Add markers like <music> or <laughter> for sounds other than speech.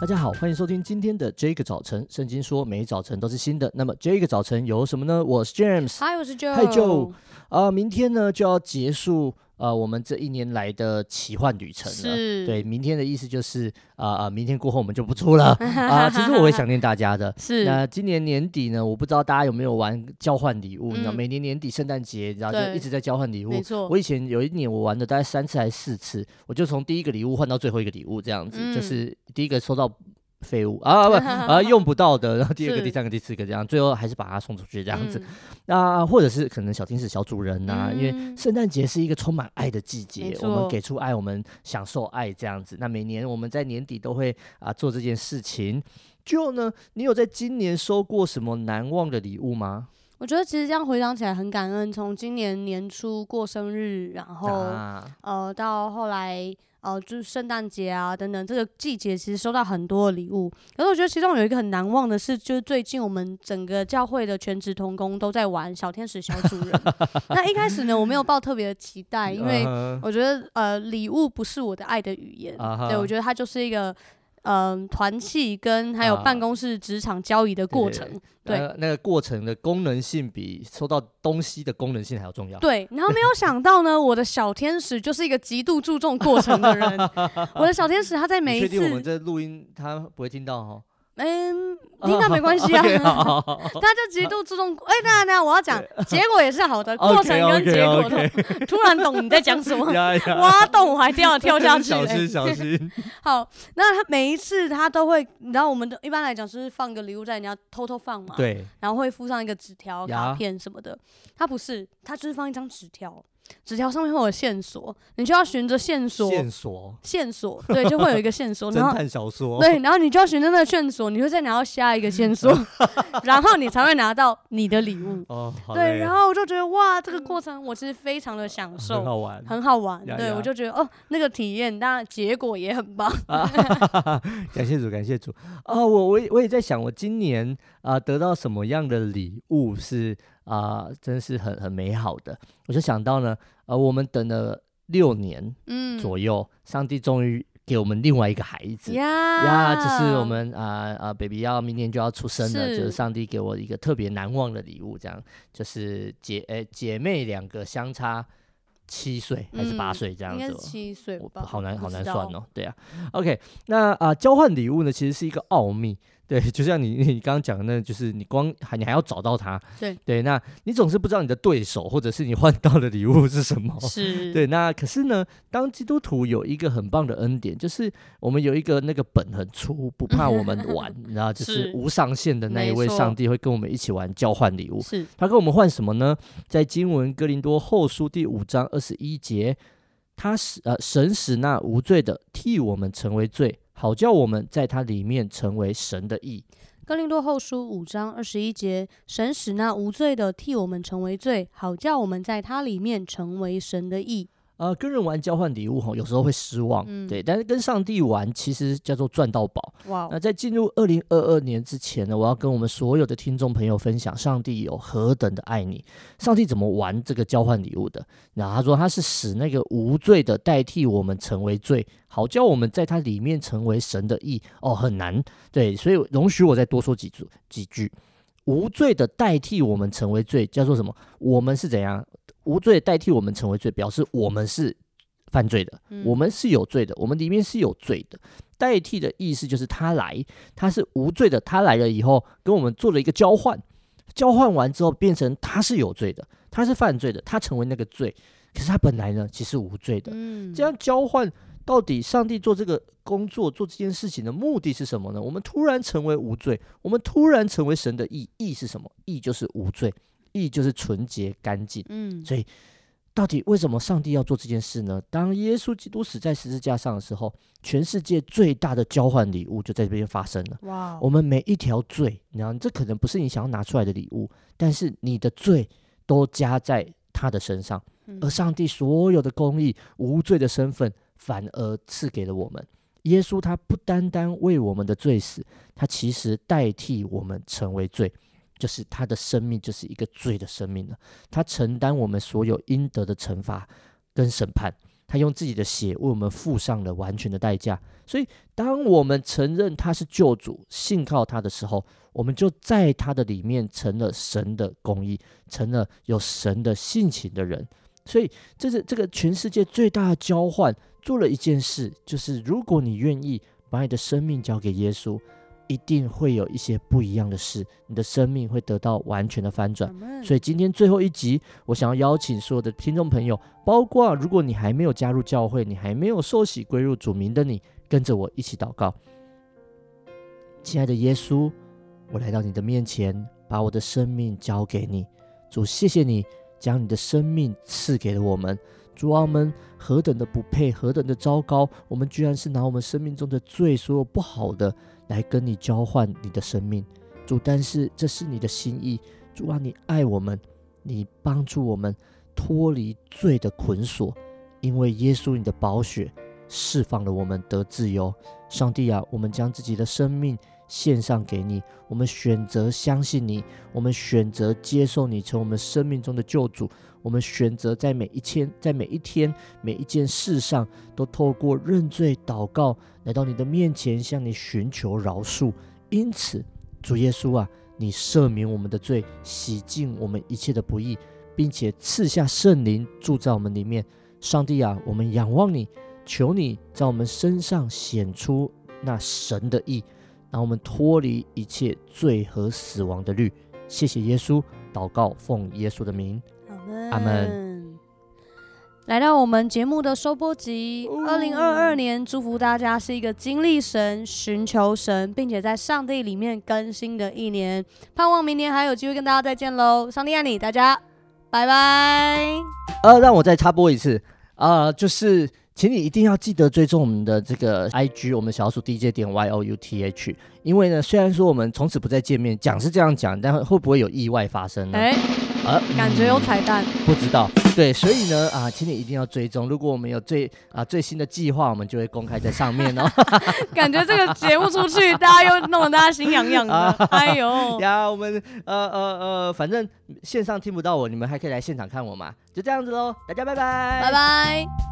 大家好，欢迎收听今天的这个早晨。圣经说，每一早晨都是新的。那么这个早晨有什么呢？我是 James，嗨，我是 Joe，嗨 Joe。啊、呃，明天呢就要结束。呃，我们这一年来的奇幻旅程了，是对，明天的意思就是啊啊、呃，明天过后我们就不出了 <laughs> 啊、呃。其实我会想念大家的。<laughs> 是。那今年年底呢，我不知道大家有没有玩交换礼物？你知道，每年年底圣诞节，然后就一直在交换礼物。没错。我以前有一年我玩了大概三次还是四次，我就从第一个礼物换到最后一个礼物这样子，嗯、就是第一个收到。废物啊不 <laughs> 啊用不到的，然后第二个、第三个、第四个这样，最后还是把它送出去这样子。那、嗯啊、或者是可能小天使、小主人呐、啊嗯，因为圣诞节是一个充满爱的季节，我们给出爱，我们享受爱这样子。那每年我们在年底都会啊做这件事情。就呢，你有在今年收过什么难忘的礼物吗？我觉得其实这样回想起来很感恩，从今年年初过生日，然后、啊、呃到后来。呃，就是圣诞节啊，等等，这个季节其实收到很多的礼物。可是我觉得其中有一个很难忘的是，就是最近我们整个教会的全职同工都在玩小天使小主人。<laughs> 那一开始呢，我没有抱特别的期待，因为我觉得呃，礼物不是我的爱的语言。对，我觉得它就是一个。嗯、呃，团契跟还有办公室职场交易的过程，啊、对，对，对、呃，那个过程的功能性比收到东西的功能性还要重要。对，然后没有想到呢，我的小天使就是一个极度注重过程的人。<laughs> 我的小天使他在每一次，确定我们这录音他不会听到哈？嗯，听到没关系啊，<laughs> 他 <laughs> 就极度注重。哎、欸，等下等下，我要讲 <laughs> 结果也是好的，过程跟结果都。突然懂你在讲什么，挖洞我还掉了跳下去。小心小心。好，那他每一次他都会，你知道，我们的一般来讲是放个礼物在，你要偷偷放嘛。对。然后会附上一个纸条、卡片什么的。他不是，他就是放一张纸条。纸条上面会有线索，你就要循着线索。线索。线索，对，就会有一个线索。<laughs> 侦探小说。对，然后你就要循着那个线索，你会再拿到下一个线索，<laughs> 然后你才会拿到你的礼物。哦，对，然后我就觉得哇，这个过程我其实非常的享受，很好玩，很好玩。对，我就觉得哦，那个体验，当然结果也很棒。<laughs> 感谢主，感谢主。哦，我我也我也在想，我今年啊、呃、得到什么样的礼物是。啊、呃，真是很很美好的。我就想到呢，呃，我们等了六年左右，嗯、上帝终于给我们另外一个孩子呀呀，这、是我们啊啊、呃呃、baby 要明年就要出生了，就是上帝给我一个特别难忘的礼物，这样就是姐诶、欸、姐妹两个相差七岁还是八岁这样子，应该七岁吧，好难好难算哦。对啊，OK，那啊、呃、交换礼物呢，其实是一个奥秘。对，就像你你刚刚讲的，那就是你光还你还要找到它。对对，那你总是不知道你的对手，或者是你换到的礼物是什么。是。对，那可是呢，当基督徒有一个很棒的恩典，就是我们有一个那个本很粗，不怕我们玩，<laughs> 你知道，就是无上限的那一位上帝会跟我们一起玩交换礼物。是。他跟我们换什么呢？在经文哥林多后书第五章二十一节，他使呃神使那无罪的替我们成为罪。好叫我们在他里面成为神的义。哥林多后书五章二十一节，神使那无罪的替我们成为罪，好叫我们在他里面成为神的义。呃，跟人玩交换礼物吼，有时候会失望，嗯，对。但是跟上帝玩，其实叫做赚到宝。哇！那在进入二零二二年之前呢，我要跟我们所有的听众朋友分享，上帝有何等的爱你。上帝怎么玩这个交换礼物的？然后他说他是使那个无罪的代替我们成为罪，好叫我们在他里面成为神的义。哦，很难，对，所以容许我再多说几句几句。无罪的代替我们成为罪，叫做什么？我们是怎样？无罪代替我们成为罪，表示我们是犯罪的，嗯，我们是有罪的，我们里面是有罪的。代替的意思就是他来，他是无罪的，他来了以后跟我们做了一个交换，交换完之后变成他是有罪的，他是犯罪的，他成为那个罪，可是他本来呢其实无罪的。嗯，这样交换到底上帝做这个工作做这件事情的目的是什么呢？我们突然成为无罪，我们突然成为神的义，义是什么？义就是无罪。义就是纯洁干净，嗯，所以到底为什么上帝要做这件事呢？当耶稣基督死在十字架上的时候，全世界最大的交换礼物就在这边发生了。哇！我们每一条罪，你知道，这可能不是你想要拿出来的礼物，但是你的罪都加在他的身上，而上帝所有的公义、无罪的身份，反而赐给了我们。耶稣他不单单为我们的罪死，他其实代替我们成为罪。就是他的生命就是一个罪的生命了，他承担我们所有应得的惩罚跟审判，他用自己的血为我们付上了完全的代价。所以，当我们承认他是救主，信靠他的时候，我们就在他的里面成了神的公义，成了有神的性情的人。所以，这是这个全世界最大的交换，做了一件事，就是如果你愿意把你的生命交给耶稣。一定会有一些不一样的事，你的生命会得到完全的翻转。所以今天最后一集，我想要邀请所有的听众朋友，包括如果你还没有加入教会，你还没有受洗归入主名的你，跟着我一起祷告。亲爱的耶稣，我来到你的面前，把我的生命交给你。主，谢谢你将你的生命赐给了我们。主啊，我们何等的不配，何等的糟糕，我们居然是拿我们生命中的罪，所有不好的。来跟你交换你的生命，主，但是这是你的心意，主啊，你爱我们，你帮助我们脱离罪的捆锁，因为耶稣你的宝血释放了我们得自由。上帝啊，我们将自己的生命献上给你，我们选择相信你，我们选择接受你成我们生命中的救主。我们选择在每一天、在每一天、每一件事上，都透过认罪祷告来到你的面前，向你寻求饶恕。因此，主耶稣啊，你赦免我们的罪，洗净我们一切的不义，并且赐下圣灵住在我们里面。上帝啊，我们仰望你，求你在我们身上显出那神的义，让我们脱离一切罪和死亡的律。谢谢耶稣，祷告奉耶稣的名。阿门。来到我们节目的收播集，二零二二年，祝福大家是一个经历神、寻求神，并且在上帝里面更新的一年。盼望明年还有机会跟大家再见喽！上帝爱你，大家拜拜。呃，让我再插播一次，啊，就是。请你一定要记得追踪我们的这个 IG，我们小鼠 DJ 点 Y O U T H。因为呢，虽然说我们从此不再见面，讲是这样讲，但会不会有意外发生呢？啊，感觉有彩蛋，不知道。对，所以呢，啊，请你一定要追踪。如果我们有最啊最新的计划，我们就会公开在上面哦。<laughs> 感觉这个节目出去，大家又弄得大家心痒痒的。啊、<laughs> 哎呦呀，我们呃呃呃，反正线上听不到我，你们还可以来现场看我嘛。就这样子喽，大家拜拜，拜拜。